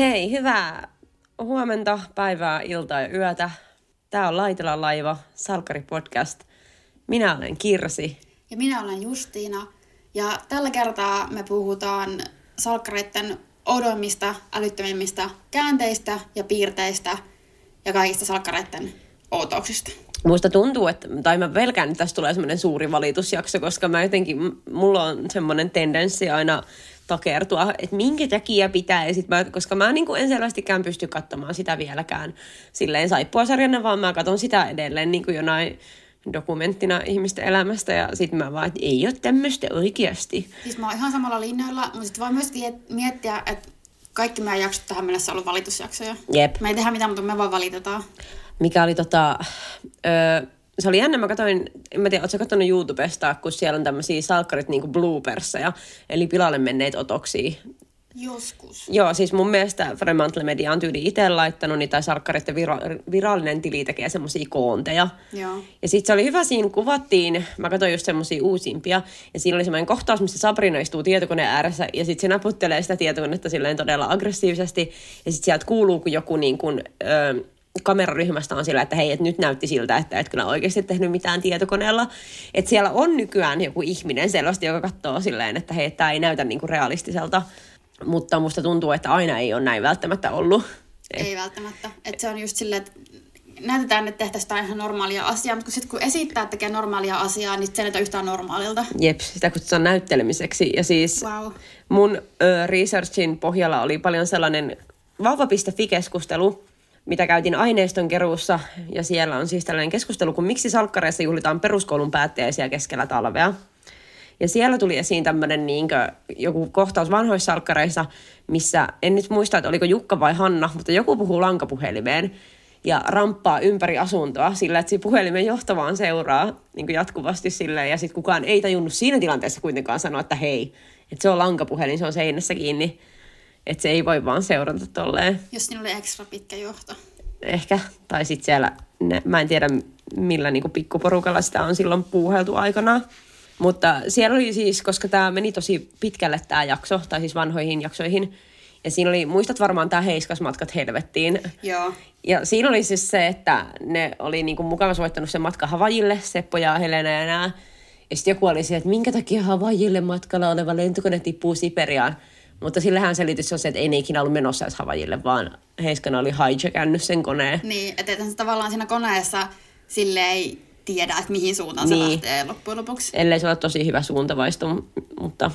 Hei, hyvää huomenta, päivää, iltaa ja yötä. Tää on Laitelan laiva, Salkari podcast. Minä olen Kirsi. Ja minä olen Justiina. Ja tällä kertaa me puhutaan salkkareiden odoimmista, älyttömimmistä käänteistä ja piirteistä ja kaikista salkkareiden outouksista. Musta tuntuu, että, tai mä pelkään, että tästä tulee semmoinen suuri valitusjakso, koska mä jotenkin, mulla on semmoinen tendenssi aina takertua, että minkä takia pitää, ja sit mä, koska mä niin kuin en selvästikään pysty katsomaan sitä vieläkään silleen saippuasarjana, vaan mä katson sitä edelleen niin kuin jonain dokumenttina ihmisten elämästä, ja sitten mä vaan, että ei ole tämmöistä oikeasti. Siis mä oon ihan samalla linjoilla, mutta sitten voi myös miettiä, että kaikki meidän jaksot tähän mennessä on ollut valitusjaksoja. Jep. Me ei tehdä mitään, mutta me vaan valitetaan. Mikä oli tota, öö, se oli jännä, mä katsoin, en mä tiedä, ootko katsonut YouTubesta, kun siellä on tämmöisiä salkkarit niinku blooperseja, eli pilalle menneet otoksia. Joskus. Joo, siis mun mielestä Fremantle Media on tyyli itse laittanut niitä tai salkkareiden vira- virallinen tili tekee semmoisia koonteja. Joo. Ja sitten se oli hyvä, siinä kuvattiin, mä katsoin just semmoisia uusimpia, ja siinä oli semmoinen kohtaus, missä Sabrina istuu tietokoneen ääressä, ja sitten se naputtelee sitä tietokonetta silleen todella aggressiivisesti, ja sitten sieltä kuuluu, kun joku niin kuin, öö, kameraryhmästä on sillä, että hei, että nyt näytti siltä, että et kyllä oikeasti tehnyt mitään tietokoneella. Että siellä on nykyään joku ihminen sellaista, joka katsoo silleen, että hei, tämä ei näytä niinku realistiselta. Mutta musta tuntuu, että aina ei ole näin välttämättä ollut. Ei välttämättä. Että se on just silleen, että näytetään, että tehtäisiin ihan normaalia asiaa, mutta kun, sit, kun esittää, että tekee normaalia asiaa, niin se ei yhtään normaalilta. Jep, sitä kutsutaan näyttelemiseksi. Ja siis Wow. mun ö, researchin pohjalla oli paljon sellainen vauva.fi-keskustelu, mitä käytin aineiston keruussa. Ja siellä on siis tällainen keskustelu, kun miksi salkkareissa juhlitaan peruskoulun päättäjäisiä keskellä talvea. Ja siellä tuli esiin tämmöinen niinkö, joku kohtaus vanhoissa salkkareissa, missä, en nyt muista, että oliko Jukka vai Hanna, mutta joku puhuu lankapuhelimeen ja ramppaa ympäri asuntoa sillä, että se puhelimen johto vaan seuraa niin jatkuvasti silleen, ja sitten kukaan ei tajunnut siinä tilanteessa kuitenkaan sanoa, että hei, että se on lankapuhelin, se on seinässä kiinni, että se ei voi vaan seurata tolleen. Jos siinä oli ekstra pitkä johto. Ehkä, tai sitten siellä, ne, mä en tiedä millä niin pikkuporukalla sitä on silloin puuheltu aikanaan. Mutta siellä oli siis, koska tämä meni tosi pitkälle tämä jakso, tai siis vanhoihin jaksoihin, ja siinä oli, muistat varmaan tämä Heiskasmatkat helvettiin. Joo. Ja siinä oli siis se, että ne oli niinku mukava soittanut sen matka Havajille, Seppo ja Helena ja nää. Ja sitten joku oli se, että minkä takia Havajille matkalla oleva lentokone tippuu Siperiaan. Mutta sillähän selitys on se, että ei ne ikinä ollut menossa edes Havajille, vaan Heiskana oli hijackannut sen koneen. Niin, että et se tavallaan siinä koneessa sille ei tiedä, että mihin suuntaan se Niin. lähtee loppujen lopuksi. Ellei se ole tosi hyvä suuntavaisto, mutta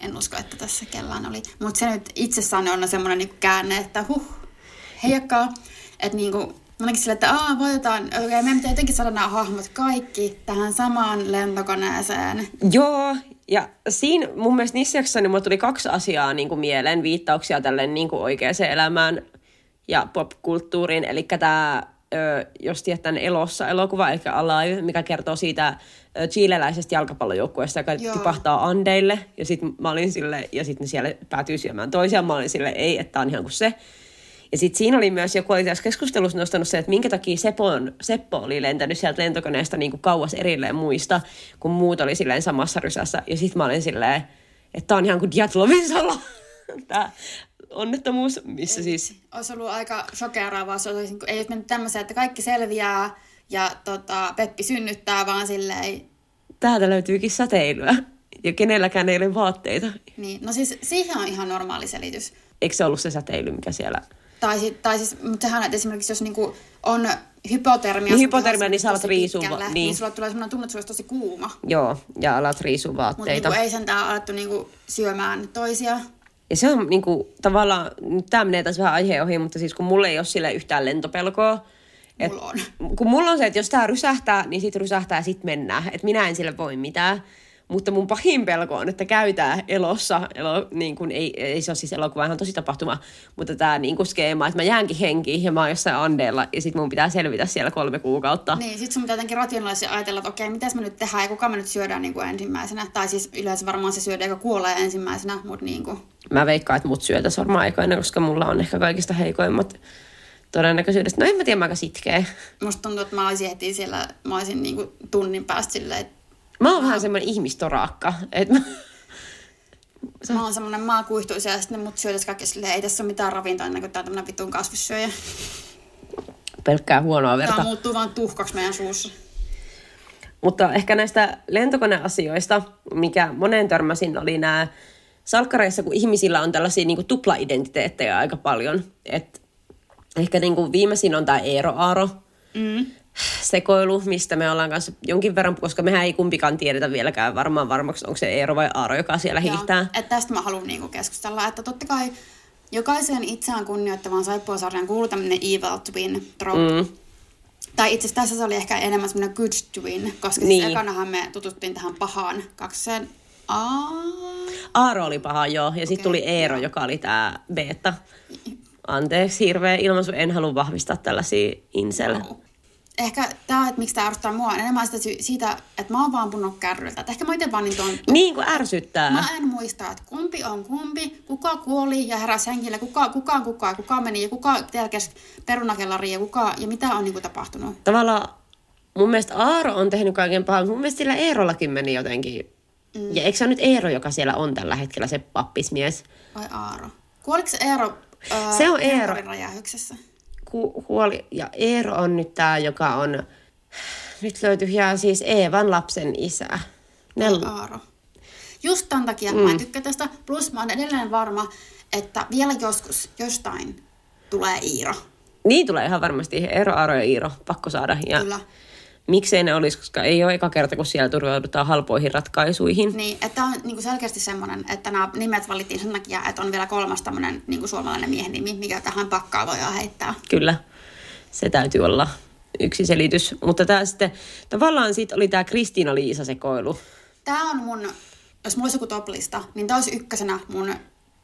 En usko, että tässä kellään oli. Mutta se nyt itsessään on semmoinen niinku käänne, että huh, heijakkaa. Että niinku, ainakin sille, että aah, voitetaan, okei, okay, meidän pitää jotenkin saada nämä hahmot kaikki tähän samaan lentokoneeseen. Joo, ja siinä mun mielestä niissä jaksoissa niin mulle tuli kaksi asiaa niin kuin mieleen, viittauksia tälle niin kuin oikeaan elämään ja popkulttuuriin. Eli tämä, jos tiedät tämän Elossa elokuva, eli Alive, mikä kertoo siitä chileläisestä jalkapallojoukkueesta, joka Joo. tipahtaa Andeille. Ja sitten mä olin sille, ja sitten ne siellä päätyy syömään toisiaan. Mä olin sille, ei, että on ihan kuin se. Ja sitten siinä oli myös, joku oli tässä keskustelussa nostanut se, että minkä takia Seppo, on, Seppo oli lentänyt sieltä lentokoneesta niin kuin kauas erilleen muista, kun muut oli silleen samassa rysässä. Ja sitten mä olin silleen, että tää on ihan kuin Diatlovin salo. Tämä onnettomuus, missä siis... Olisi ollut aika shokeraavaa, jos olisi, ei olisi mennyt tämmöiseen, että kaikki selviää ja tota, Peppi synnyttää, vaan silleen, Täältä löytyykin säteilyä. Ja kenelläkään ei ole vaatteita. niin. No siis siihen on ihan normaali selitys. Eikö se ollut se säteily, mikä siellä... Tai, tai siis, mutta sehän, että esimerkiksi jos niinku on hypotermia, Niin hypotermia, niin saavat riisua, niin. niin. sulla tulee sellainen tunne, että sulla tosi kuuma. Joo, ja alat riisua Mutta vaatteita. niinku ei sentään alettu niinku syömään toisia. Ja se on niinku, tavallaan, nyt tämä menee taas vähän aiheen ohi, mutta siis kun mulla ei ole sille yhtään lentopelkoa, et, Mulla on. kun mulla on se, että jos tämä rysähtää, niin sit rysähtää ja sit mennään. Että minä en sille voi mitään. Mutta mun pahin pelko on, että käytää elossa, elo, niin kun ei, ei se ole siis elokuva, ihan tosi tapahtuma, mutta tämä niin kun skeema, että mä jäänkin henkiin ja mä oon jossain Andeella ja sit mun pitää selvitä siellä kolme kuukautta. Niin, sit sun pitää jotenkin rationaalisesti ajatella, että okei, mitäs me nyt tehdään ja kuka me nyt syödään niinku ensimmäisenä. Tai siis yleensä varmaan se syödään, joka kuolee ensimmäisenä, mutta niinku, Mä veikkaan, että mut syötä varmaan aikoina, koska mulla on ehkä kaikista heikoimmat todennäköisyydestä. No en mä tiedä, mä aika sitkeä. musta tuntuu, että mä olisin heti siellä, mä olisin niinku tunnin päästä silleen, että Mä oon vähän semmoinen ihmistoraakka. Et mä, Mä oon semmonen maakuihtuisia ja sitten mut syötäis kaikki silleen, ei tässä ole mitään ravintoa ennen kuin tää on tämmönen vitun kasvissyöjä. Pelkkää huonoa verta. Tää muuttuu vaan tuhkaksi meidän suussa. Mutta ehkä näistä lentokoneasioista, mikä moneen törmäsin, oli nämä salkkareissa, kun ihmisillä on tällaisia niin tupla-identiteettejä aika paljon. Et ehkä niin kuin viimeisin on tämä Eero Aaro, mm. Sekoilu, mistä me ollaan kanssa jonkin verran, koska mehän ei kumpikaan tiedetä vieläkään varmaan varmaksi, onko se Eero vai Aaro, joka siellä hiihtää. Joo, että tästä mä haluan niinku keskustella, että totta kai jokaisen itseään kunnioittavan saippuasarjan kuuluu tämmöinen evil twin trope. Mm. Tai itse asiassa tässä se oli ehkä enemmän semmoinen good twin, koska siis Niin. siis ekanahan me tututtiin tähän pahaan kakseen. Aa, Aaro oli paha, joo, ja sitten Okei, tuli Eero, joka oli tämä beta. Anteeksi, hirveä ilmaisu, en halua vahvistaa tällaisia incel. Ehkä tämä, että miksi tämä ärsyttää mua, on enemmän sitä, siitä, että mä oon vaan punnut kärryltä. Että ehkä mä itse vaan niin tuon... Niin kuin ärsyttää. Mä en muista, että kumpi on kumpi, kuka kuoli ja heräsi hengille, kuka, kuka on kuka, kuka meni ja kuka telkäsi perunakellariin ja, kuka, ja mitä on niin kuin, tapahtunut. Tavallaan mun mielestä Aaro on tehnyt kaiken pahan, mun mielestä sillä Eerollakin meni jotenkin. Mm. Ja eikö se ole nyt Eero, joka siellä on tällä hetkellä, se pappismies? Vai Aaro? Kuoliko Eero Se on Eero. Räjähyksessä? Ku, huoli. Ja Eero on nyt tämä, joka on... Nyt löytyy ihan siis Eevan lapsen isä. Ne, Vai Aaro? Just tämän takia mm. mä en tykkää tästä. Plus mä oon edelleen varma, että vielä joskus jostain tulee Iiro. niin tulee ihan varmasti Eero, Aaro ja Iiro. Pakko saada. Ja Kyllä. Miksei ne olisi, koska ei ole eka kerta, kun siellä turvaudutaan halpoihin ratkaisuihin. Niin, että on niin selkeästi semmoinen, että nämä nimet valittiin sen takia, että on vielä kolmas tämmöinen niin suomalainen miehen nimi, mikä tähän pakkaan voidaan heittää. Kyllä, se täytyy olla yksi selitys. Mutta tämä sitten, tavallaan siitä oli tämä Kristiina-Liisa sekoilu. Tämä on mun, jos mulla olisi joku toplista, niin tämä olisi ykkösenä mun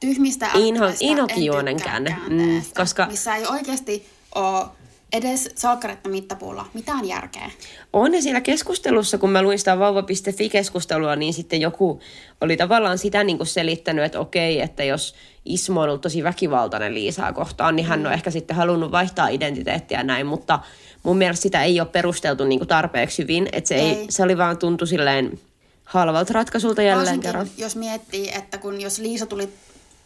tyhmistä Inho- älyttömästä Inokijuonen en tykkää käänne. Mm, koska- Missä ei oikeasti ole edes salkkaretta mittapuulla mitään järkeä. On ja siinä keskustelussa, kun mä luin sitä vauva.fi-keskustelua, niin sitten joku oli tavallaan sitä niin kuin selittänyt, että okei, että jos Ismo on ollut tosi väkivaltainen Liisaa kohtaan, niin hän on ehkä sitten halunnut vaihtaa identiteettiä näin, mutta mun mielestä sitä ei ole perusteltu niin kuin tarpeeksi hyvin, että se, ei. Ei. se oli vaan tuntu silleen halvalta ratkaisulta jälleen Varsinkin, kerran. jos miettii, että kun jos Liisa tuli,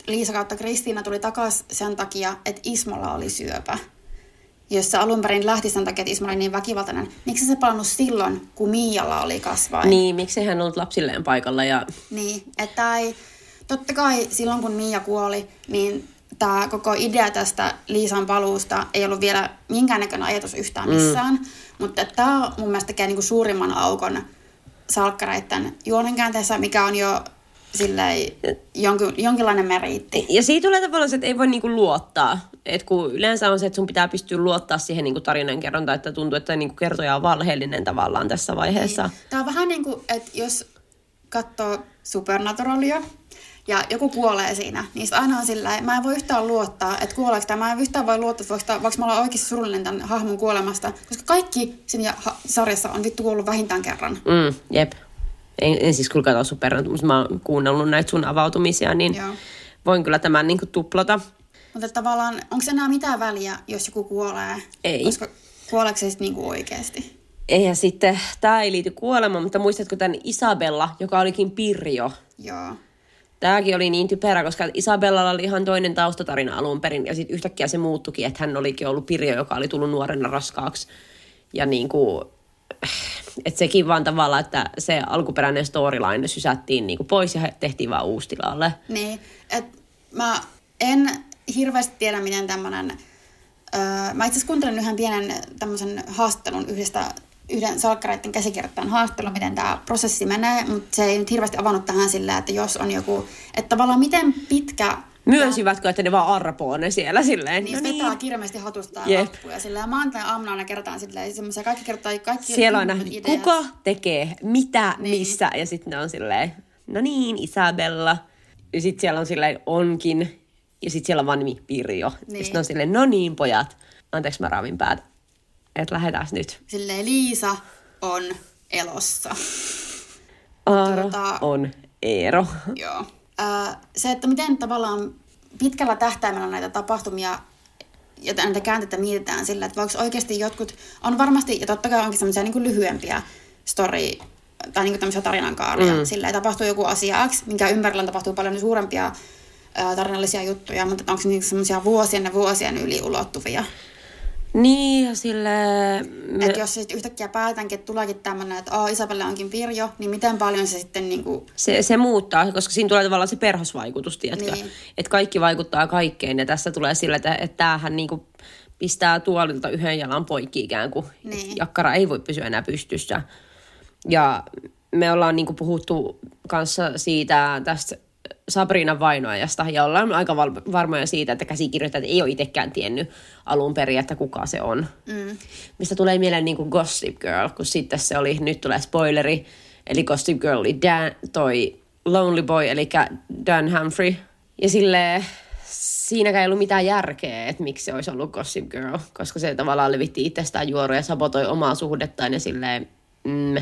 Liisa kautta Kristiina tuli takaisin sen takia, että Ismolla oli syöpä. Jos se alun perin lähti sen takia, että Ismo oli niin väkivaltainen, miksi se palannut silloin, kun Mialla oli kasvain? Niin, miksi hän ollut lapsilleen paikalla ja Niin, että ei, totta kai silloin kun Mia kuoli, niin tämä koko idea tästä Liisan paluusta ei ollut vielä minkäännäköinen ajatus yhtään missään. Mm. Mutta tämä mun mielestä tekee niinku suurimman aukon salkkareiden juonenkäänteessä, mikä on jo silleen jonkin, jonkinlainen meriitti. Ja siitä tulee tavallaan se, että ei voi niinku luottaa. Et kun yleensä on se, että sun pitää pystyä luottaa siihen niinku tarinankerrontaan, että tuntuu, että niinku kertoja on valheellinen tavallaan tässä vaiheessa. Tämä on vähän niin kuin, että jos katsoo Supernaturalia ja joku kuolee siinä, niin aina on sillä mä en voi yhtään luottaa, että kuoleeko tämä. Mä en yhtään voi luottaa, että voiko, voiko mä olla oikeasti surullinen tämän hahmon kuolemasta, koska kaikki siinä sarjassa on vittu kuollut vähintään kerran. Mm, jep. En, en siis kyllä katso superna, mutta mä oon kuunnellut näitä sun avautumisia, niin Joo. voin kyllä tämän niinku tuplata. Mutta tavallaan, onko enää mitään väliä, jos joku kuolee? Ei. Koska kuoleeko se sitten niinku oikeasti? Eihän sitten, tämä ei liity kuolemaan, mutta muistatko tämän Isabella, joka olikin Pirjo? Joo. Tämäkin oli niin typerä, koska Isabellalla oli ihan toinen taustatarina alun perin, ja sitten yhtäkkiä se muuttukin, että hän olikin ollut Pirjo, joka oli tullut nuorena raskaaksi. Ja niin kuin, että sekin vaan tavallaan, että se alkuperäinen storyline sysättiin niin kuin pois ja tehtiin vaan uusi tilalle. Niin, että mä en hirveästi tiedä, miten tämmönen... Öö, mä itse asiassa kuuntelin yhden pienen tämmöisen haastattelun yhdestä yhden salkkareiden käsikirjoittajan haastattelun, miten tämä prosessi menee, mutta se ei nyt hirveästi avannut tähän sillä, että jos on joku, että tavallaan miten pitkä Myönsivätkö, että ne vaan arpoo ne siellä silleen? niin, no se vetää niin. kirjallisesti hatusta ja Jep. loppuja. Sillä ja maanantai aamuna ne kerrotaan silleen, semmoisia kaikki kertaa, kaikki Siellä on nähnyt, ideat. kuka tekee, mitä, Niin. missä, ja sitten ne on silleen, no niin, Isabella. Ja sitten siellä on silleen, onkin, ja sitten siellä on vaan nimi Pirjo. Niin. Ja Niin. sitten on silleen, no niin, pojat. Anteeksi, mä raavin päätä. Että lähdetään nyt. Silleen Liisa on elossa. Aaro Tota- on Eero. Joo. Se, että miten tavallaan pitkällä tähtäimellä näitä tapahtumia ja näitä käänteitä mietitään sillä, että voiko oikeasti jotkut, on varmasti, ja totta kai onkin semmoisia niin lyhyempiä story tai niin tämmöisiä tarinankaaria. Mm. Sillä tapahtuu joku asia X, minkä ympärillä tapahtuu paljon suurempia ää, tarinallisia juttuja, mutta onko niin semmoisia vuosien ja vuosien yli ulottuvia? Niin, ja sille... Me... Että jos sitten yhtäkkiä päätänkin, että tuleekin tämmöinen, että oh, Isabelle onkin Pirjo, niin miten paljon se sitten niin kuin... se, se muuttaa, koska siinä tulee tavallaan se perhosvaikutus, tiedätkö? Niin. Että kaikki vaikuttaa kaikkeen, ja tässä tulee sillä, että, että tämähän niin kuin pistää tuolilta yhden jalan poikki ikään kuin. Niin. Jakkara ei voi pysyä enää pystyssä. Ja me ollaan niin kuin puhuttu kanssa siitä tästä Sabrinan vainoajasta ja ollaan aika varmoja siitä, että käsikirjoittajat ei ole itsekään tiennyt alun perin, että kuka se on. Mm. Mistä tulee mieleen niin kuin Gossip Girl, kun sitten se oli, nyt tulee spoileri, eli Gossip Girl oli Dan, toi Lonely Boy, eli Dan Humphrey. Ja silleen, siinäkään ei ollut mitään järkeä, että miksi se olisi ollut Gossip Girl, koska se tavallaan levitti itsestään juoruja ja sabotoi omaa suhdettaan ja silleen, mm,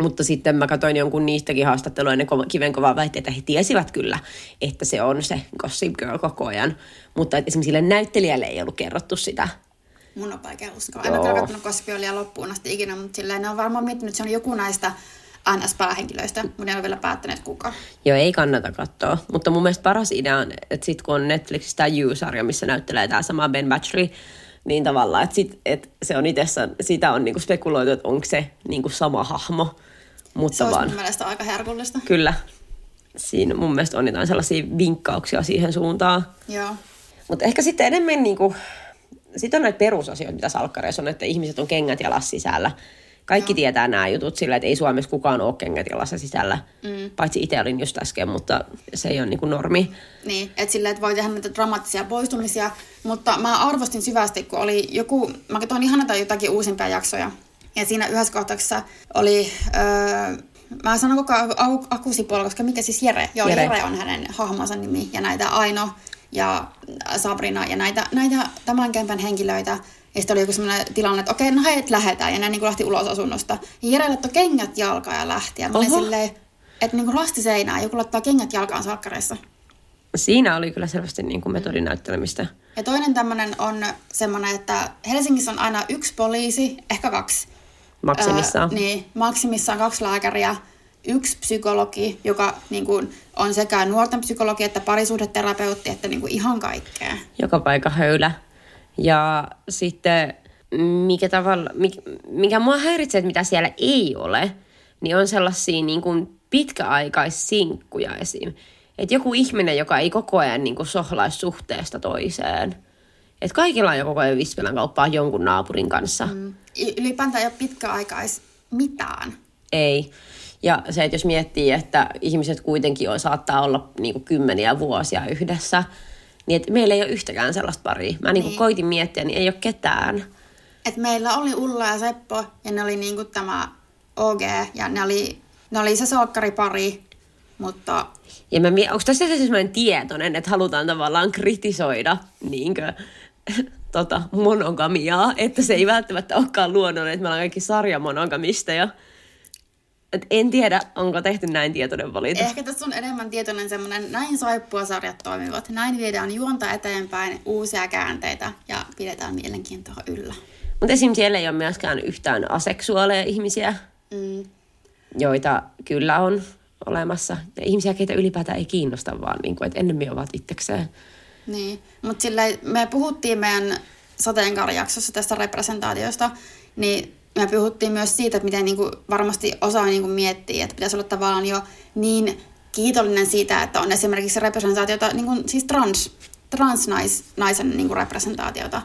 mutta sitten mä katsoin jonkun niistäkin haastattelua, ja ne kivenkova väitti, että he tiesivät kyllä, että se on se Gossip Girl koko ajan. Mutta että esimerkiksi sille näyttelijälle ei ollut kerrottu sitä. Mun on vaikea uskoa. En ole katsonut Gossip Girlia loppuun asti ikinä, mutta silleen ne on varmaan miettinyt, että se on joku näistä NS-päähenkilöistä, mutta ne on vielä päättäneet kuka. Joo, ei kannata katsoa. Mutta mun mielestä paras idea on, että sitten kun on Netflixissä tämä You-sarja, missä näyttelee tämä sama Ben Batchley, niin tavallaan, että, sit, että se on itsessä, sitä on niinku spekuloitu, että onko se niinku sama hahmo. Mutta se olisi vaan, mun mielestä aika herkullista. Kyllä. Siinä mun mielestä on jotain sellaisia vinkkauksia siihen suuntaan. Joo. Mutta ehkä sitten enemmän niinku, sitten on näitä perusasioita, mitä salkkareissa on, että ihmiset on kengät jalas sisällä. Kaikki Joo. tietää nämä jutut sillä, että ei Suomessa kukaan ole kengät jalassa sisällä. Mm. Paitsi itse olin just äsken, mutta se ei ole niin kuin normi. Niin, että sillä, että voi tehdä näitä dramaattisia poistumisia. Mutta mä arvostin syvästi, kun oli joku, mä katsoin ihan jotakin uusimpia jaksoja. Ja siinä yhdessä kohtauksessa oli, öö, mä sanon koko akusipuolella, koska mikä siis Jere? Joo, Jere. Jere on hänen hahmonsa nimi. Ja näitä Aino ja Sabrina ja näitä, näitä tämän kämpän henkilöitä ja sitten oli joku sellainen tilanne, että okei, no hei, lähetään. Ja ne niin lähti ulos asunnosta. Ja Jere laittoi kengät jalkaan ja lähti. Ja mä olin silleen, että niin kuin lasti seinää, joku laittaa kengät jalkaan salkkareissa. Siinä oli kyllä selvästi niin kuin metodin näyttelemistä. Ja toinen tämmöinen on semmoinen, että Helsingissä on aina yksi poliisi, ehkä kaksi. Maksimissaan. Öö, niin, maksimissaan kaksi lääkäriä, yksi psykologi, joka niin kuin, on sekä nuorten psykologi että parisuhdeterapeutti, että niin kuin ihan kaikkea. Joka paikka höylä. Ja sitten mikä, tavalla, mikä, mikä mua häiritsee, että mitä siellä ei ole, niin on sellaisia niin kuin pitkäaikaissinkkuja esim. Että joku ihminen, joka ei koko ajan niin kuin sohlaisi suhteesta toiseen. Että kaikilla on jo koko ajan vispilän kauppaa jonkun naapurin kanssa. Mm. Ylipäätään ei ole pitkäaikais mitään. Ei. Ja se, että jos miettii, että ihmiset kuitenkin on, saattaa olla niin kuin kymmeniä vuosia yhdessä – niin että meillä ei ole yhtäkään sellaista paria. Mä niinku niin. koitin miettiä, niin ei ole ketään. Et meillä oli Ulla ja Seppo ja ne oli niinku tämä OG ja ne oli, ne oli se pari, mutta... Ja mä onko tässä se sellainen tietoinen, että halutaan tavallaan kritisoida niinkö, tota, monogamiaa, että se ei välttämättä olekaan luonnollinen, että me ollaan kaikki sarjamonogamisteja. Et en tiedä, onko tehty näin tietoinen valinta. Ehkä tässä on enemmän tietoinen semmoinen, näin saippuasarjat toimivat. Näin viedään juonta eteenpäin, uusia käänteitä ja pidetään mielenkiintoa yllä. Mutta esimerkiksi siellä ei ole myöskään yhtään aseksuaaleja ihmisiä, mm. joita kyllä on olemassa. Ja ihmisiä, keitä ylipäätään ei kiinnosta, vaan niin kuin, että ennemmin ovat itsekseen. Niin, mutta me puhuttiin meidän sateenkaarijaksossa tästä representaatiosta, niin me puhuttiin myös siitä, että miten niin kuin varmasti osa niin kuin miettii, että pitäisi olla tavallaan jo niin kiitollinen siitä, että on esimerkiksi representaatiota, niin kuin, siis trans, transnaisen niin kuin representaatiota.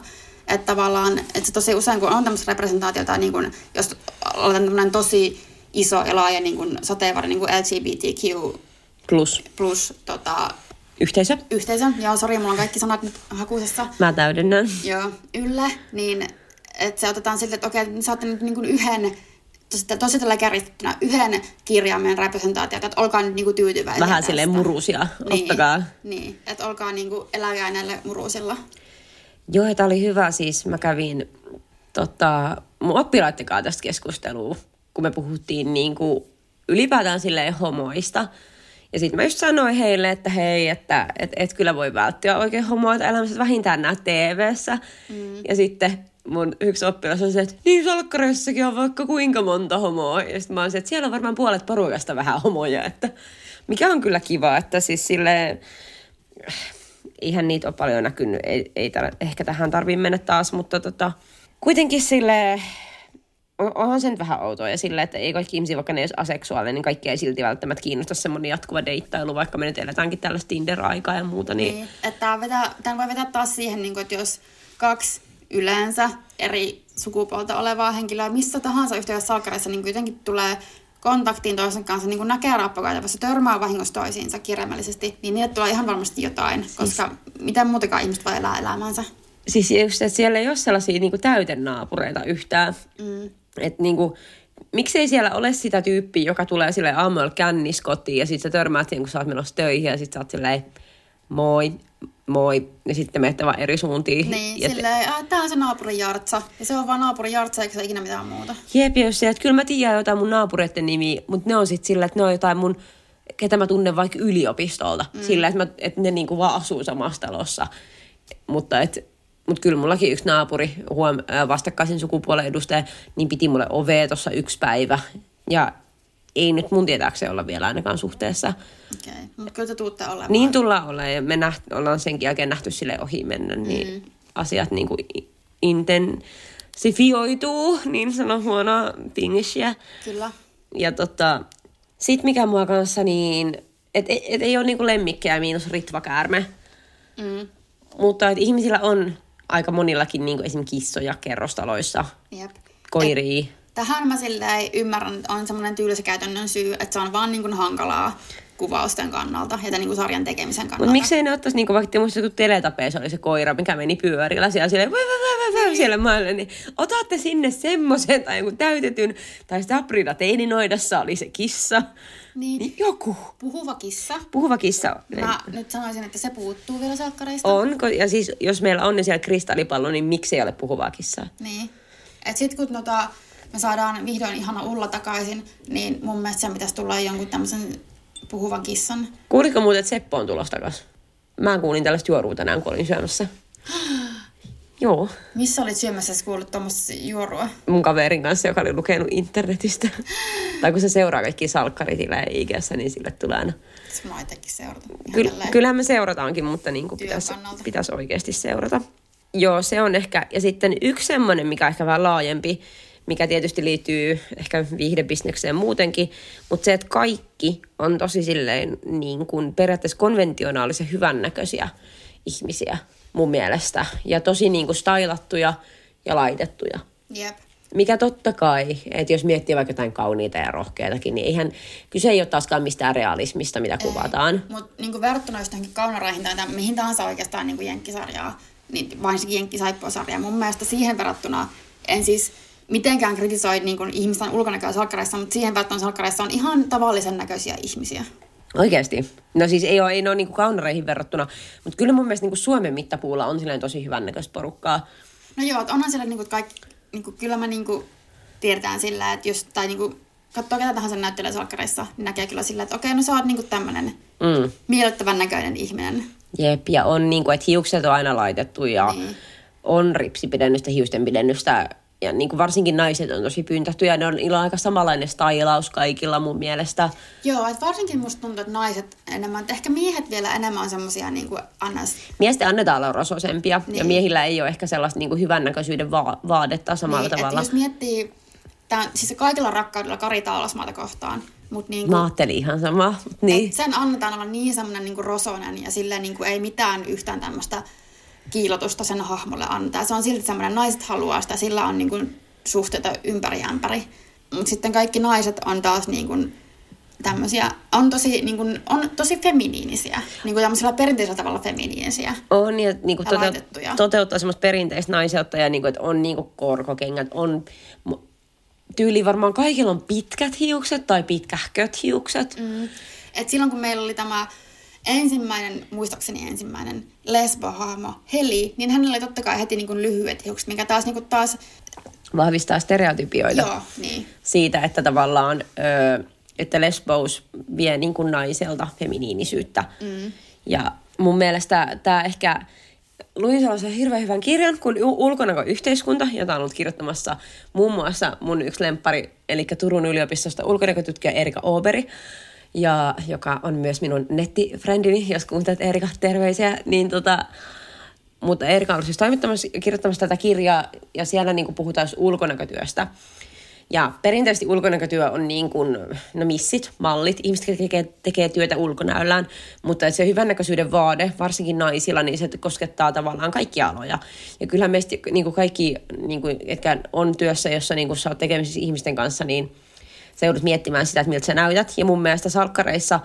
Että tavallaan, että se tosi usein kun on tämmöistä representaatiota, niin kuin, jos oletan tämmöinen tosi iso ja laaja niin kuin sateenvarjo niin kuin LGBTQ plus, plus tota, Yhteisö. Yhteisö, joo, sori, mulla on kaikki sanat nyt hakuisessa. Mä täydennän. Joo, yllä, niin että se otetaan siltä, että okei, okay, saatte nyt niin kuin yhden tosi, tosi tällä kärjistettynä yhden kirjaimen representaatiota, että olkaa nyt niinku tyytyväisiä Vähän tästä. silleen murusia, niin, ottakaa. Niin, että olkaa niinku eläviä näille murusilla. Joo, tämä oli hyvä siis. Mä kävin tota, mun oppilaiden tästä keskustelua, kun me puhuttiin niinku ylipäätään silleen homoista. Ja sitten mä just sanoin heille, että hei, että et, et kyllä voi välttyä oikein homoita elämässä, vähintään nää tv mm. Ja sitten mun yksi oppilas on se, että niin salkkareissakin on vaikka kuinka monta homoa. Ja sitten mä oon se, että siellä on varmaan puolet porukasta vähän homoja, että mikä on kyllä kiva, että siis sille eihän niitä ole paljon näkynyt, ei, ei tar- ehkä tähän tarvii mennä taas, mutta tota, kuitenkin sille onhan se nyt vähän outoa ja sille, että ei kaikki ihmisiä, vaikka ne olisi aseksuaalinen, niin kaikki ei silti välttämättä kiinnosta semmoinen jatkuva deittailu, vaikka me nyt eletäänkin tällaista Tinder-aikaa ja muuta. Niin... niin että tämän, vetää, tämän voi vetää taas siihen, niin kuin, että jos kaksi yleensä eri sukupuolta olevaa henkilöä missä tahansa yhteydessä salkkareissa niin kuitenkin tulee kontaktiin toisen kanssa, niin kun näkee rappukäytävässä, törmää vahingossa toisiinsa kirjaimellisesti, niin niille tulee ihan varmasti jotain, siis... koska mitä muutakaan ihmiset voi elää elämänsä. Siis just, että siellä ei ole sellaisia niin täytennaapureita yhtään. Mm. Että niin kuin, miksei siellä ole sitä tyyppiä, joka tulee sille aamulla kännis kotiin ja sitten sä törmäät siihen, kun sä oot menossa töihin ja sitten sä oot silleen, moi, moi, ja sitten menette vaan eri suuntiin. Niin, ja silleen, te... tää on se naapurin jartsa, ja se on vaan naapurin jartsa, eikä se ikinä mitään muuta. Jep, jos se, että kyllä mä tiedän jotain mun naapureiden nimi, mutta ne on sitten sillä, että ne on jotain mun, ketä mä tunnen vaikka yliopistolta, mm. sillä, että, mä, että ne niinku vaan asuu samassa talossa. Mutta et, mut kyllä mullakin yksi naapuri, huom, vastakkaisen sukupuolen edustaja, niin piti mulle ovea tuossa yksi päivä. Ja ei nyt mun tietääkseen olla vielä ainakaan suhteessa. Okei, okay. mutta kyllä te tuutte olemaan. Niin tullaan olemaan ja me näht, ollaan senkin jälkeen nähty sille ohi mennä, niin mm. asiat niin kuin intensifioituu, niin sanon huonoa finishia. Kyllä. Ja tota, sit mikä mua kanssa niin, et, et, et ei ole niinku lemmikkiä miinus ritvakäärme. Mm. Mutta et ihmisillä on aika monillakin niinku esimerkiksi kissoja kerrostaloissa. Jep. Koiria. Et, Tähän mä silleen ymmärrän, että on semmoinen tylsä käytännön syy, että se on vaan niin kuin hankalaa kuvausten kannalta ja niin kuin sarjan tekemisen kannalta. Mutta miksei ne ottaisi, niin kuin vaikka muista, kun teletapeessa oli se koira, mikä meni pyörillä siellä, siellä, vä, vä, siellä maalle, niin otatte sinne semmoisen tai joku täytetyn, tai Sabrina teininoidassa oli se kissa. Niin, niin joku. Puhuva kissa. Puhuva kissa. Mä nyt sanoisin, että se puuttuu vielä salkkareista. On, ja siis jos meillä on ne siellä kristallipallo, niin miksi ei ole puhuvaa kissaa? Niin. Et sit kun tota, me saadaan vihdoin ihana Ulla takaisin, niin mun mielestä sen pitäisi tulla jonkun tämmöisen puhuvan kissan. Kuulitko muuten, että Seppo on tulossa takaisin? Mä kuulin tällaista juorua tänään, kun olin syömässä. Joo. Missä olit syömässä, jos kuulit tuommoista juorua? Mun kaverin kanssa, joka oli lukenut internetistä. tai kun se seuraa kaikki salkkaritilejä IGssä, niin sille tulee aina. Se mä seurata. Ky- kyllähän me seurataankin, mutta niin kuin pitäisi, pitäisi oikeasti seurata. Joo, se on ehkä. Ja sitten yksi semmoinen, mikä on ehkä vähän laajempi, mikä tietysti liittyy ehkä viihdebisnekseen muutenkin, mutta se, että kaikki on tosi silleen niin kuin periaatteessa konventionaalisen hyvännäköisiä ihmisiä mun mielestä. Ja tosi niin kuin stylattuja ja laitettuja. Yep. Mikä totta kai, että jos miettii vaikka jotain kauniita ja rohkeitakin, niin eihän kyse ei ole taaskaan mistään realismista, mitä ei, kuvataan. Mutta niin verrattuna just kaunaraihin tai mihin tahansa oikeastaan niin kuin jenkkisarjaa, niin varsinkin jenkkisaippua mun mielestä siihen verrattuna en siis mitenkään kritisoi niin kuin ihmisten ulkonäköä salkkareissa, mutta siihen verrattuna salkkareissa on ihan tavallisen näköisiä ihmisiä. Oikeasti? No siis ei ole, ei ole niin kuin kaunareihin verrattuna, mutta kyllä mun mielestä niin kuin Suomen mittapuulla on silleen tosi hyvän näköistä porukkaa. No joo, onhan siellä niin kuin kaikki, niin kuin, kyllä mä niin kuin tiedetään sillä, että jos, tai niin kuin, katsoo ketä tahansa näyttelee salkkareissa, niin näkee kyllä sillä, että okei, no sä oot niin kuin tämmöinen mm. miellyttävän näköinen ihminen. Jep, ja on niin kuin, että hiukset on aina laitettu ja niin. on ripsipidennystä, hiusten pidennystä, ja niin kuin varsinkin naiset on tosi pyyntätty ja ne on ilo aika samanlainen stylaus kaikilla mun mielestä. Joo, että varsinkin musta tuntuu, että naiset enemmän, että ehkä miehet vielä enemmän on semmosia niin kuin annas... Miesten annetaan olla rososempia niin. ja miehillä ei ole ehkä sellaista niin kuin hyvännäköisyyden va- vaadetta samalla niin, tavalla. jos miettii, tämän, siis kaikilla rakkaudella Kari Taalasmaata kohtaan, Mut niin kuin, Mä ajattelin ihan sama. Niin. Sen annetaan olla niin semmoinen niin rosonen ja sillä niin kuin ei mitään yhtään tämmöistä kiilotusta sen hahmolle antaa. Se on silti semmoinen, naiset haluaa sitä, sillä on niin kuin suhteita ympäri ämpäri. Mutta sitten kaikki naiset on taas niin kuin tämmöisiä, on tosi, niin kuin, on tosi feminiinisiä, niin kuin tämmöisellä perinteisellä tavalla feminiinisiä. On, ja, niin kuin ja tote, toteuttaa semmoista perinteistä naiseutta, ja niin kuin, että on niin kuin korkokengät, on tyyli varmaan kaikilla on pitkät hiukset tai pitkähköt hiukset. Mm. Et silloin kun meillä oli tämä ensimmäinen, muistaakseni ensimmäinen lesbohahmo, Heli, niin hänellä oli totta kai heti niin kuin lyhyet hiukset, mikä taas, niin kuin taas... Vahvistaa stereotypioita Joo, niin. siitä, että tavallaan, ö, että lesbous vie niin kuin naiselta feminiinisyyttä. Mm. Ja mun mielestä tämä ehkä luin sellaisen hirveän hyvän kirjan kuin Ulkonäköyhteiskunta, jota on ollut kirjoittamassa muun muassa mun yksi lemppari, eli Turun yliopistosta ulkonäkötutkija Erika Oberi, ja joka on myös minun nettifriendini, jos kuuntelet Erika, terveisiä, niin tota, mutta Erika on siis toimittamassa, kirjoittamassa tätä kirjaa, ja siellä niin kuin puhutaan ulkonäkötyöstä. Ja perinteisesti ulkonäkötyö on niin kuin, no missit, mallit, ihmiset tekee, tekee työtä ulkonäöllään, mutta se hyvännäköisyyden vaade, varsinkin naisilla, niin se koskettaa tavallaan kaikkia aloja. Ja kyllä meistä niin kuin kaikki, niin kuin, jotka on työssä, jossa niin kuin sä oot tekemisissä ihmisten kanssa, niin sä joudut miettimään sitä, että miltä sä näytät. Ja mun mielestä salkkareissa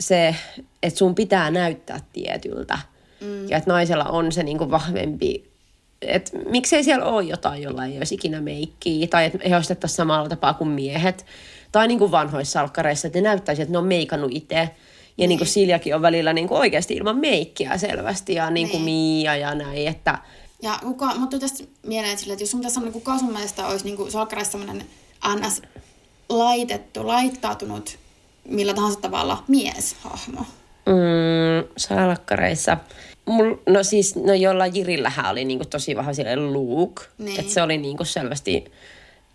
se, että sun pitää näyttää tietyltä. Mm. Ja että naisella on se niin kuin vahvempi että miksei siellä ole jotain, jolla ei olisi ikinä meikkiä, tai että he ostettaisiin samalla tapaa kuin miehet. Tai niin kuin vanhoissa salkkareissa, että ne näyttäisi, että ne on meikannut itse. Ja niin. niin kuin Siljakin on välillä niin kuin oikeasti ilman meikkiä selvästi, ja niin kuin niin. Mia ja näin, että... Ja kuka, mutta tästä mieleen sille, että jos sun tässä on, kuka sun mielestä olisi niin kuin salkkareissa sellainen ns. Laitettu, laittautunut millä tahansa tavalla mieshahmo? Mm, salkkareissa. Mul, no siis, no jolla Jirillähän oli niinku tosi vahva sille look. Niin. Että se oli niinku selvästi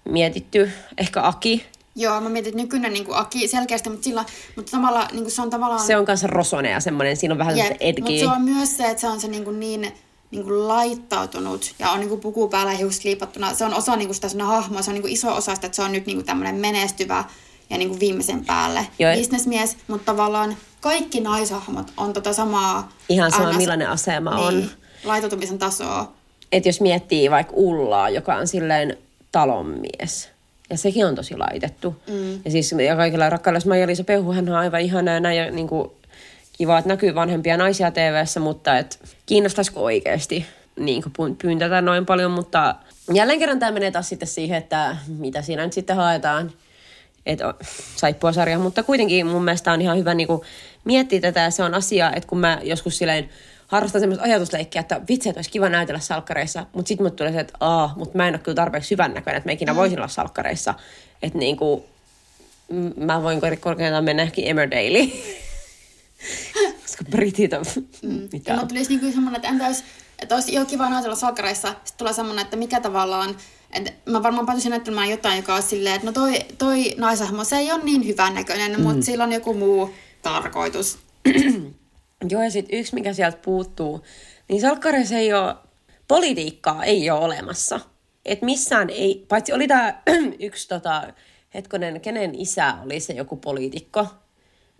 mietitty. Ehkä Aki. Joo, mä mietin, että nykyinen niin Aki selkeästi, mutta, sillä, mutta samalla niin kuin se on tavallaan... Se on kanssa rosone ja semmoinen, siinä on vähän Jep, Mutta se on myös se, että se on se niin, kuin niin, niin kuin laittautunut ja on niin kuin puku päällä hiukset liipattuna. Se on osa niin kuin sitä hahmoa, se on niin kuin iso osa sitä, että se on nyt niin kuin tämmöinen menestyvä ja niin kuin viimeisen päälle Joo. bisnesmies, mutta tavallaan kaikki naishahmot on tota samaa... Ihan sama, millainen asema niin, on. Laitotumisen tasoa. Että jos miettii vaikka Ullaa, joka on silleen talonmies, ja sekin on tosi laitettu. Mm. Ja siis ja kaikilla rakkailla, jos Maija-Liisa Peuhu, hän on aivan ihana ja näin, ja niin kuin, kiva, että näkyy vanhempia naisia tv mutta et, kiinnostaisiko oikeasti niin pyyntätä noin paljon, mutta jälleen kerran tämä menee taas sitten siihen, että mitä siinä nyt sitten haetaan että saippua sarja, mutta kuitenkin mun mielestä on ihan hyvä niin kuin, miettiä tätä ja se on asia, että kun mä joskus silleen harrastan semmoista ajatusleikkiä, että vitsi, että olisi kiva näytellä salkkareissa, mutta sitten mut tulee se, että aah, mutta mä en ole kyllä tarpeeksi hyvän näköinen, että mä ikinä mm. voisin olla salkkareissa. Että niin kuin, mä voin korkeintaan mennä ehkä Emmerdale. Koska britit on... Mm. Mitä? Ja tulisi niinku semmoinen, että entä olisi, että olisi jo kiva näytellä salkkareissa. Sitten tulee semmoinen, että mikä tavallaan et mä varmaan päätyisin näyttelemään jotain, joka on silleen, että no toi, toi naisahmo, se ei ole niin hyvän näköinen, mm. mutta sillä on joku muu tarkoitus. Joo, ja sitten yksi, mikä sieltä puuttuu, niin salkkareissa ei ole, politiikkaa ei ole olemassa. Et missään ei, paitsi oli tämä yksi tota, hetkonen, kenen isä oli se joku poliitikko,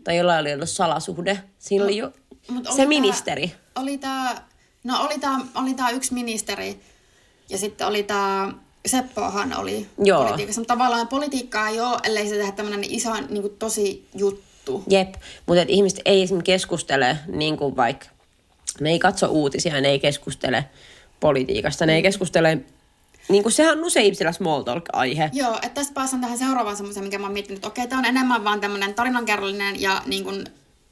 tai jolla oli ollut salasuhde. Siinä no, oli jo se oli ministeri. Tää, oli tämä, no oli tämä oli tää yksi ministeri, ja sitten oli tämä Seppohan oli Joo. politiikassa, mutta tavallaan politiikkaa ei ole, ellei se tehdä tämmöinen iso niin kuin, tosi juttu. Jep, mutta ihmiset ei esimerkiksi keskustele, niin kuin vaikka, ne ei katso uutisia, ne ei keskustele politiikasta, ne ei keskustele niin kuin sehän on usein ihmisillä small talk-aihe. Joo, että tästä päästään tähän seuraavaan semmoiseen, mikä mä oon miettinyt, että okei, tämä on enemmän vaan tämmöinen tarinankerrollinen ja niin kuin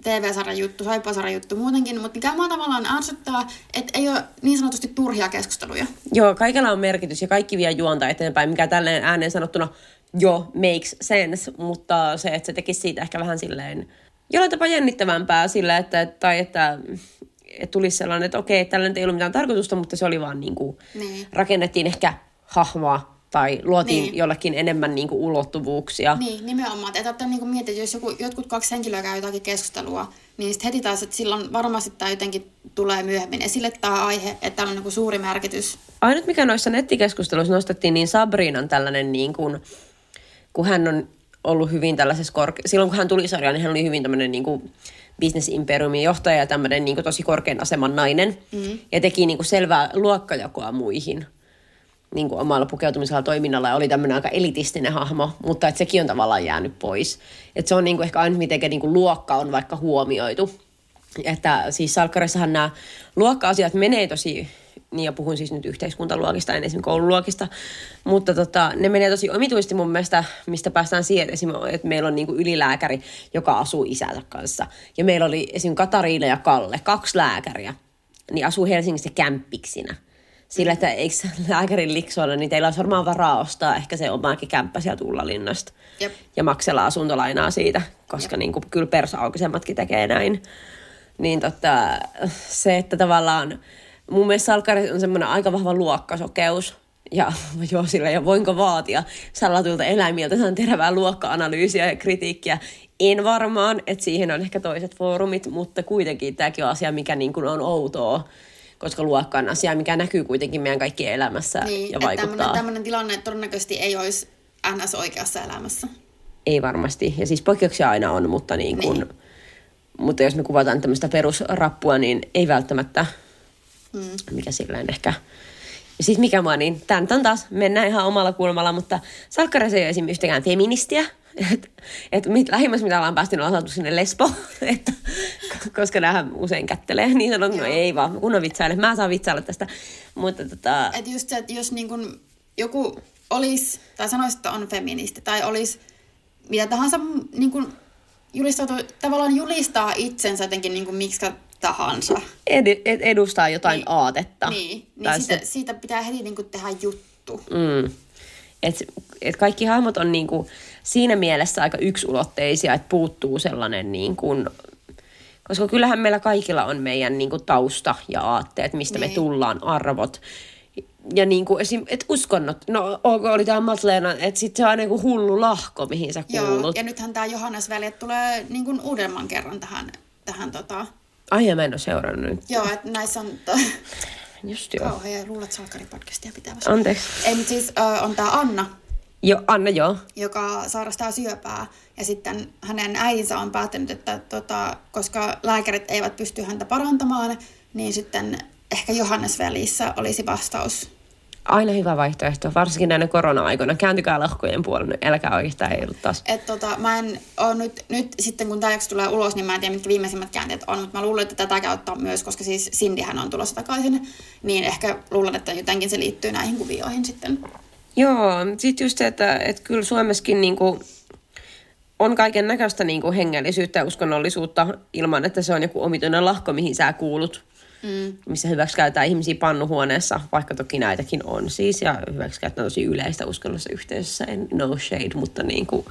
TV-sarjan juttu, saippasarjan juttu muutenkin, mutta mikä mua tavallaan ärsyttää, että ei ole niin sanotusti turhia keskusteluja. Joo, kaikella on merkitys ja kaikki vie juonta eteenpäin, mikä tälleen ääneen sanottuna jo makes sense, mutta se, että se tekisi siitä ehkä vähän silleen jollain tapaa jännittävämpää sillä, että, tai että, että tulisi sellainen, että okei, tällä ei ollut mitään tarkoitusta, mutta se oli vaan niin kuin, niin. rakennettiin ehkä hahmoa tai luotiin niin. jollekin enemmän niin kuin, ulottuvuuksia. Niin, nimenomaan. Että ottaa niin mietit, että jos joku, jotkut kaksi henkilöä käy jotakin keskustelua, niin sitten heti taas, että silloin varmasti tämä jotenkin tulee myöhemmin esille tämä aihe, että täällä on niin kuin suuri merkitys. Ainut mikä noissa nettikeskusteluissa nostettiin, niin Sabrinan tällainen, niin kuin, kun hän on ollut hyvin tällaisessa korke- silloin kun hän tuli sarjaan, niin hän oli hyvin tämmöinen niin kuin business imperiumin johtaja ja tämmöinen niin kuin tosi korkean aseman nainen. Mm. Ja teki niin kuin selvää luokkajakoa muihin niin kuin omalla pukeutumisella toiminnalla ja oli tämmöinen aika elitistinen hahmo, mutta että sekin on tavallaan jäänyt pois. Että se on niin kuin ehkä aina miten niin kuin luokka on vaikka huomioitu. Että siis salkkarissahan nämä luokka-asiat menee tosi, niin ja puhun siis nyt yhteiskuntaluokista, en esimerkiksi koululuokista, mutta tota, ne menee tosi omituisesti mun mielestä, mistä päästään siihen, että, esimerkiksi, että meillä on niin kuin ylilääkäri, joka asuu isänsä kanssa. Ja meillä oli esimerkiksi Katariina ja Kalle, kaksi lääkäriä, niin asuu Helsingissä kämppiksinä sillä, että eikö lääkärin liksoilla, niin teillä olisi varmaan varaa ostaa ehkä se omaakin kämppä sieltä Ullalinnasta. Jep. Ja maksella asuntolainaa siitä, koska niin kuin, kyllä persa tekee näin. Niin tota, se, että tavallaan mun mielestä salkkari on semmoinen aika vahva luokkasokeus. Ja joo, sillä ja voinko vaatia sallatulta eläimiltä on terävää luokka-analyysiä ja kritiikkiä. En varmaan, että siihen on ehkä toiset foorumit, mutta kuitenkin tämäkin on asia, mikä niin kuin on outoa koska luokka on asia, mikä näkyy kuitenkin meidän kaikkien elämässä Niin, ja vaikuttaa. tämmöinen, tämmöinen tilanne todennäköisesti ei olisi NS oikeassa elämässä. Ei varmasti. Ja siis poikkeuksia aina on, mutta, niin kun, Niin. mutta jos me kuvataan tämmöistä perusrappua, niin ei välttämättä, Mm. mikä silleen ehkä... Ja siis mikä mua, niin tämän on taas, mennään ihan omalla kulmalla, mutta Salkkares ei ole esimerkiksi yhtäkään feministiä. Että et mit, lähimmässä, mitä ollaan päästy, niin ollaan saatu sinne lesbo, että, koska näähän usein kättelee, niin sanon, no ei vaan, kun on vitsaile, mä saan vitsailla tästä. Mutta tota, Että just se, että jos niin kun joku olisi, tai sanoisi, että on feministi, tai olisi mitä tahansa niin kun julistautu, tavallaan julistaa itsensä jotenkin niin miksi tahansa. ed, ed, edustaa jotain Niin. aatetta. Niin, niin se- siitä, siitä pitää heti niin tehdä juttu. Mm. Et, et kaikki hahmot on niinku siinä mielessä aika yksulotteisia, että puuttuu sellainen, niinku, koska kyllähän meillä kaikilla on meidän niinku tausta ja aatteet, mistä me Niin. tullaan, arvot. Ja niinku esim, et uskonnot, no oli tämä Matleena, että sit se on aina joku hullu lahko, mihin sä Joo, kuulut. ja nythän tämä Johannes veljet tulee niin kun uudemman kerran tähän, tähän tota. Ai ja mä en ole seurannut nyt. Joo, että näissä on to, Just joo. kauhean luulet salkkaripodcastia pitävässä. Anteeksi. Ei, mutta siis äh, on tämä Anna, Joo, Anna joo. joka sairastaa syöpää. Ja sitten hänen äitinsä on päättänyt, että tota, koska lääkärit eivät pysty häntä parantamaan, niin sitten ehkä Johannes välissä olisi vastaus. Aina hyvä vaihtoehto, varsinkin näinä korona-aikoina. Kääntykää lahkojen puolelle, älkää oikeastaan heilu taas. Et tota, mä en oo nyt, nyt sitten kun tämä tulee ulos, niin mä en tiedä mitkä viimeisimmät käänteet on, mutta mä luulen, että tätä käyttää myös, koska siis Cindyhän on tulossa takaisin, niin ehkä luulen, että jotenkin se liittyy näihin kuvioihin sitten. Joo, sitten just se, että, että kyllä Suomessakin niinku on kaiken näköistä niinku hengellisyyttä ja uskonnollisuutta ilman, että se on joku omituinen lahko, mihin sä kuulut. Mm. Missä hyväksikäytetään ihmisia pannuhuoneessa, vaikka toki näitäkin on siis, ja hyväksikäytetään tosi yleistä uskonnollisessa yhteisössä, en no shade, mutta niinku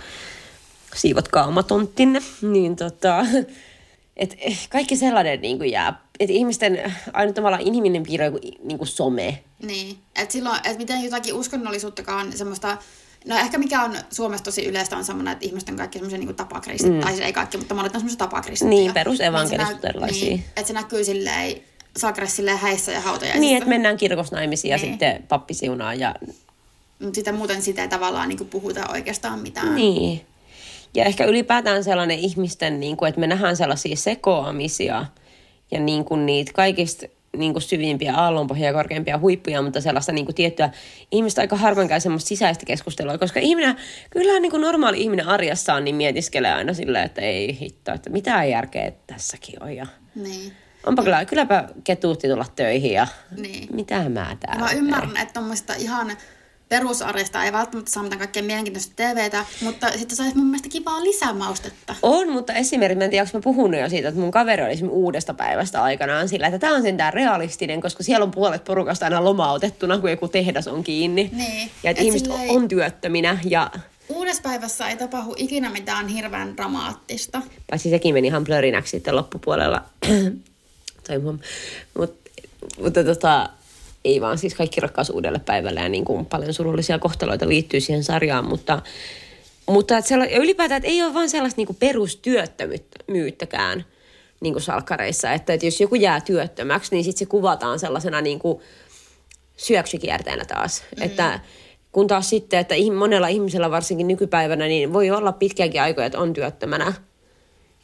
siivotkaa oma tonttinne. Niin tota, et eh, kaikki sellainen niinku jää, että ihmisten ainut tavallaan inhimillinen piirre on joku niinku some. Niin, että silloin, että miten jotakin uskonnollisuuttakaan semmoista, no ehkä mikä on Suomessa tosi yleistä on semmoinen, että ihmiset on kaikki semmoisia niin tapakristit, mm. tai siis ei kaikki, mutta monet on semmoisia tapakristittyjä. Niin, perusevankelistit Niin se nä- erilaisia. Niin, että se näkyy silleen sakres silleen häissä ja hautajaisissa. Niin, että mennään kirkosnaimisiin ja Niin. sitten pappi siunaa ja Mutta sitten muuten sitä ei tavallaan niin puhuta oikeastaan mitään. niin. Ja ehkä ylipäätään sellainen ihmisten, niin kuin, että me nähdään sellaisia sekoamisia ja niin kuin niitä kaikista niin kuin syvimpiä aallonpohjia ja korkeimpia huippuja, mutta sellaista niin kuin tiettyä ihmistä aika harvoin käy semmoista sisäistä keskustelua, koska ihminen, kyllähän niin kuin normaali ihminen arjessaan niin mietiskelee aina silleen, että ei hitto, että mitä järkeä tässäkin on ja Niin. Onpa kyllä, kylläpä ketuutti tulla töihin ja Niin. mitä mä täällä mä ymmärrän, että tuommoista ihan perusarjesta ei välttämättä saa mitään kaikkein mielenkiintoista TVtä, mutta sitten saisi mun mielestä kivaa lisämaustetta. On, mutta esimerkiksi, mä en tiedä, onko mä puhunut jo siitä, että mun kaveri oli esimerkiksi uudesta päivästä aikanaan sillä, että tämä on sentään realistinen, koska siellä on puolet porukasta aina lomautettuna, kun joku tehdas on kiinni. Niin. Ja että Et ihmiset silleen- on työttöminä ja Uudessa päivässä ei tapahdu ikinä mitään hirveän dramaattista. paitsi sekin meni ihan plörinäksi sitten loppupuolella. Toi mun, mut, mutta tota, ei vaan siis kaikki rakkaus uudelle päivälle ja niin kuin paljon surullisia kohtaloita liittyy siihen sarjaan, mutta, mutta et sella- ja ylipäätään, että ei ole vaan sellaista niin kuin perustyöttömyyttäkään niin kuin salkkareissa, että, että jos joku jää työttömäksi, niin sitten se kuvataan sellaisena niin kuin syöksykierteenä taas, mm. että kun taas sitten, että monella ihmisellä varsinkin nykypäivänä, niin voi olla pitkiäkin aikoja, että on työttömänä.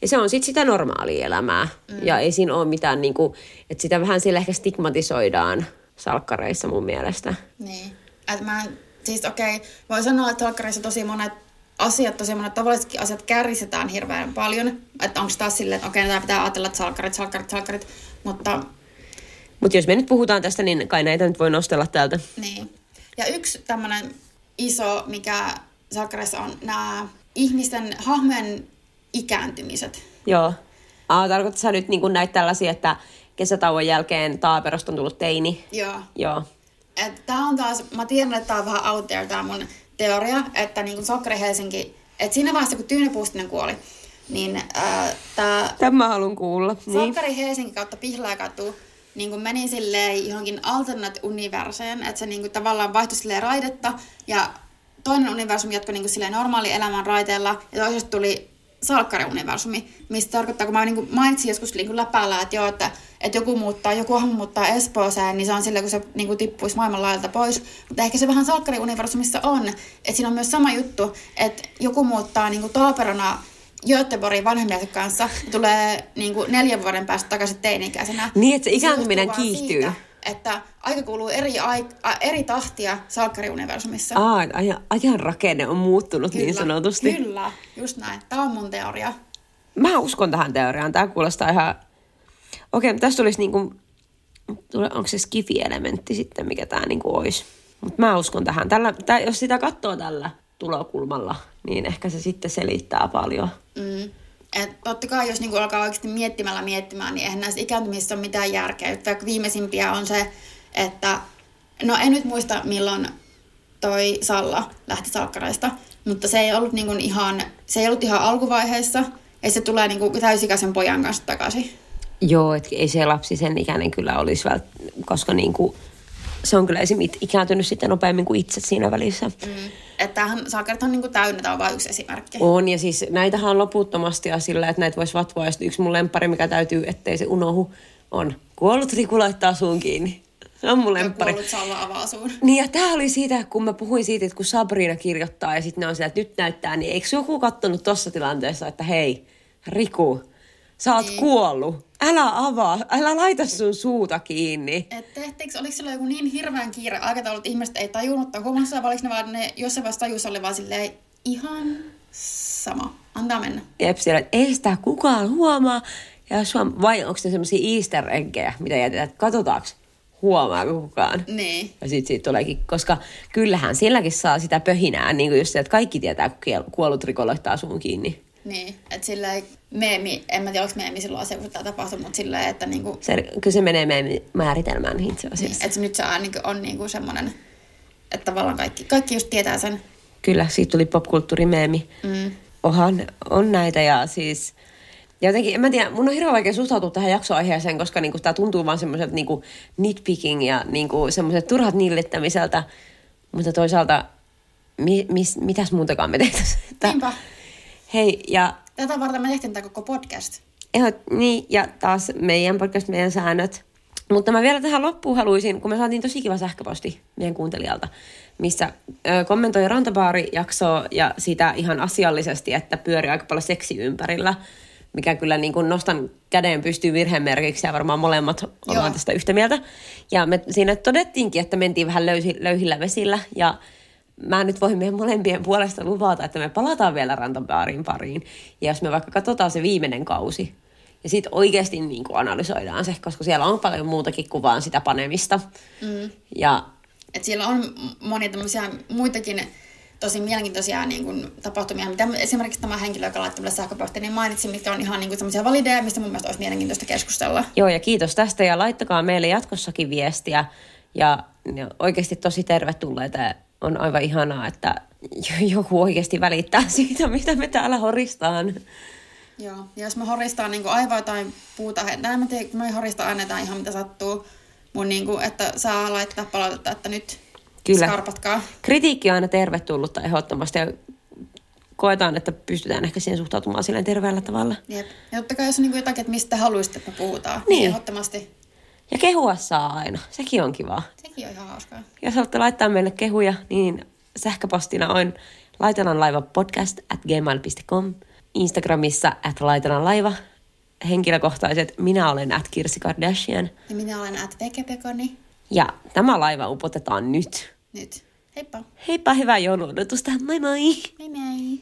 Ja se on sitten sitä normaalia elämää. Mm. Ja ei siinä ole mitään, niin kuin, että sitä vähän sillä ehkä stigmatisoidaan salkkareissa mun mielestä. Niin. Et mä, siis okei, okay, voi sanoa, että talkkarissa tosi monet asiat, tosi monet tavallisetkin asiat kärjistetään hirveän paljon. Että onko taas silleen, että okei, okay, tämä pitää ajatella, että salkkarit, salkkarit, salkkarit. Mutta Mutta jos me nyt puhutaan tästä, niin kai näitä nyt voi nostella täältä. niin. Ja yksi tämmöinen iso, mikä salkkareissa on nämä ihmisten hahmojen ikääntymiset. Joo. Aa, tarkoitatko sä nyt niin kuin näitä tällaisia, että kesätauon jälkeen taaperosta on tullut teini? Joo. Joo. Tää on taas, mä tiedän, että tää on vähän out there tää mun teoria, että niinku Sokkari Helsinki, että siinä vaiheessa kun Tyyni Puustinen kuoli, niin tää Tämä mä haluan kuulla. Niin. Sokkari Helsinki kautta Pihlajakatu niin kuin meni silleen johonkin alternate-universeen, että se niin kuin tavallaan vaihtoi silleen raidetta, ja toinen universumi jatkoi niin kuin silleen normaali elämän raiteella, ja toisesta tuli salkkariuniversumi, mistä tarkoittaa, kun mä niin kuin mainitsin joskus niin kuin läpällä, että joo, että, että joku muuttaa, joku hahmo muuttaa Espooseen, niin se on silleen, kun se niin kuin tippuisi maailmanlaajalta pois. Mutta ehkä se vähän salkkariuniversumissa on, että siinä on myös sama juttu, että joku muuttaa niin kuin taaperana Göteborgin vanhemmiensa kanssa tulee niin kuin neljän vuoden päästä takaisin teini-ikäisenä. Niin, että se johtuu vaan kiihtyy. Siitä, että aika kuluu eri, aik- a, eri tahtia salkkariuniversumissa. Aa, ajan, ajan rakenne on muuttunut niin sanotusti. Kyllä, just näin. Tämä on mun teoria. Mä uskon tähän teoriaan. Tämä kuulostaa ihan... Okei, okay, tässä tulisi niinku... Onko se skifi-elementti sitten, mikä tämä niinku olisi? Mutta mä uskon tähän. Tällä, tää, jos sitä katsoo tällä tulokulmalla, niin ehkä se sitten selittää paljon. Mm. Et totta kai, jos niinku alkaa oikeasti miettimällä miettimään, niin eihän näissä ikääntymissä ole mitään järkeä. Vaikka viimeisimpiä on se, että... No en nyt muista, milloin toi Salla lähti salkkareista, mutta se ei ollut niinku ihan, se ei ollut ihan alkuvaiheessa, ja se tulee niinku täysikäisen pojan kanssa takaisin. Joo, että ei se lapsi sen ikäinen kyllä olisi vält... koska niinku, se on kyllä esim. ikääntynyt sitten nopeammin kuin itse siinä välissä. Mm. Että tämähän salkkarit on niinku täynnä, tämä on vain yksi esimerkki. On, ja siis näitähän on loputtomasti ja sillä, että näitä voisi vatvoa. Ja yksi mun lempari, mikä täytyy, ettei se unohu, on kuollut riku laittaa suun kiinni. Se on mun Ja lemppari. kuollut Salla avaa suun. Niin ja tää oli siitä, kun mä puhuin siitä, että kun Sabrina kirjoittaa ja sitten ne on siellä, että nyt näyttää, niin eikö joku kattonut tossa tilanteessa, että hei, Riku, sä oot Niin. kuollut. Älä avaa, älä laita sun suuta kiinni. Et tehtiinkö, oliko sillä joku niin hirveän kiire aikataulu, että ihmiset ei tajunnut tai huomassa, vai oliko ne vaan ne jossain vaiheessa tajus oli vaan silleen ihan sama. Antaa mennä. Jep, siellä, että ei sitä kukaan huomaa. Ja jos huom- vai onko ne semmoisia easter eggejä, mitä jätetään, että katsotaanko, huomaako kukaan. Niin. Ja sitten siitä tuleekin, koska kyllähän silläkin saa sitä pöhinää, niin kuin just se, että kaikki tietää, kun kuollut riko laittaa suun kiinni. Niin, että silleen meemi, en mä tiedä, onko meemi silloin asia, kun tämä tapahtui, mutta silleen, että niinku, Se, kyllä se menee meidän määritelmään itse niin, asiassa. että se nyt se on, niinku, on niinku semmoinen, että tavallaan kaikki, kaikki just tietää sen. Kyllä, siitä tuli popkulttuurimeemi. Mm. Onhan, on näitä ja siis... Ja jotenkin, en mä tiedä, mun on hirveän vaikea suhtautua tähän jaksoaiheeseen, koska niinku, tämä tuntuu vaan semmoiselta niinku, nitpicking ja niinku, semmoiset turhat nillittämiseltä. Mutta toisaalta, mi, mis, mitäs muutakaan me tehtäisiin? Että- Niinpä. Hei, ja Tätä varten me tehtiin tämä koko podcast. Ehdot, niin, ja taas meidän podcast, meidän säännöt. Mutta mä vielä tähän loppuun haluaisin, kun me saatiin tosi kiva sähköposti meidän kuuntelijalta, missä ö, kommentoi Rantabaari-jaksoa ja sitä ihan asiallisesti, että pyörii aika paljon seksi ympärillä, mikä kyllä niin kuin nostan käden pystyy virhemerkiksi ja varmaan molemmat ollaan Joo. tästä yhtä mieltä. Ja me siinä todettiinkin, että mentiin vähän löysi, löyhillä vesillä ja mä nyt voin meidän molempien puolesta luvata, että me palataan vielä Rantabaarin pariin. Ja jos me vaikka katsotaan se viimeinen kausi, ja sitten oikeasti niin kuin analysoidaan se, koska siellä on paljon muutakin kuin vaan sitä panemista. Mm. Ja Et siellä on monia tämmöisiä muitakin tosi mielenkiintoisia niin kuin, tapahtumia, mitä esimerkiksi tämä henkilö, joka laittoi sähköpostia, niin mainitsi, mitkä on ihan niin kuin, semmoisia valideja, mistä mun mielestä olisi mielenkiintoista keskustella. Joo, ja kiitos tästä ja laittakaa meille jatkossakin viestiä. Ja ne on oikeasti tosi tervetulleita. On aivan ihanaa, että joku oikeasti välittää siitä, mitä me täällä horistaan. Joo, ja jos mä horistaan niin aivan jotain puuta, en mä tiedä, mä horistan aina jotain ihan mitä sattuu, mun niin kuin, että saa laittaa palautetta, että nyt Kyllä. skarpatkaa. Kritiikki on aina tervetullutta ehdottomasti ja koetaan, että pystytään ehkä siihen suhtautumaan sillä terveellä tavalla. Jep. Ja totta kai jos on niin jotakin, että mistä haluaisit, että me puhutaan, Niin. niin ehdottomasti. Ja kehua saa aina, sekin on kivaa. Sekin on ihan hauskaa. Jos haluatte laittaa meille kehuja, niin sähköpostina on laitelanlaiva podcast at gmail.com. Instagramissa at laitelanlaiva. Henkilökohtaiset minä olen at Kirsi Kardashian. Ja minä olen at Pekepekoni. Ja tämä laiva upotetaan nyt. Nyt. Heippa. Heippa, hyvää joulunodotusta. Moi moi! Moi moi.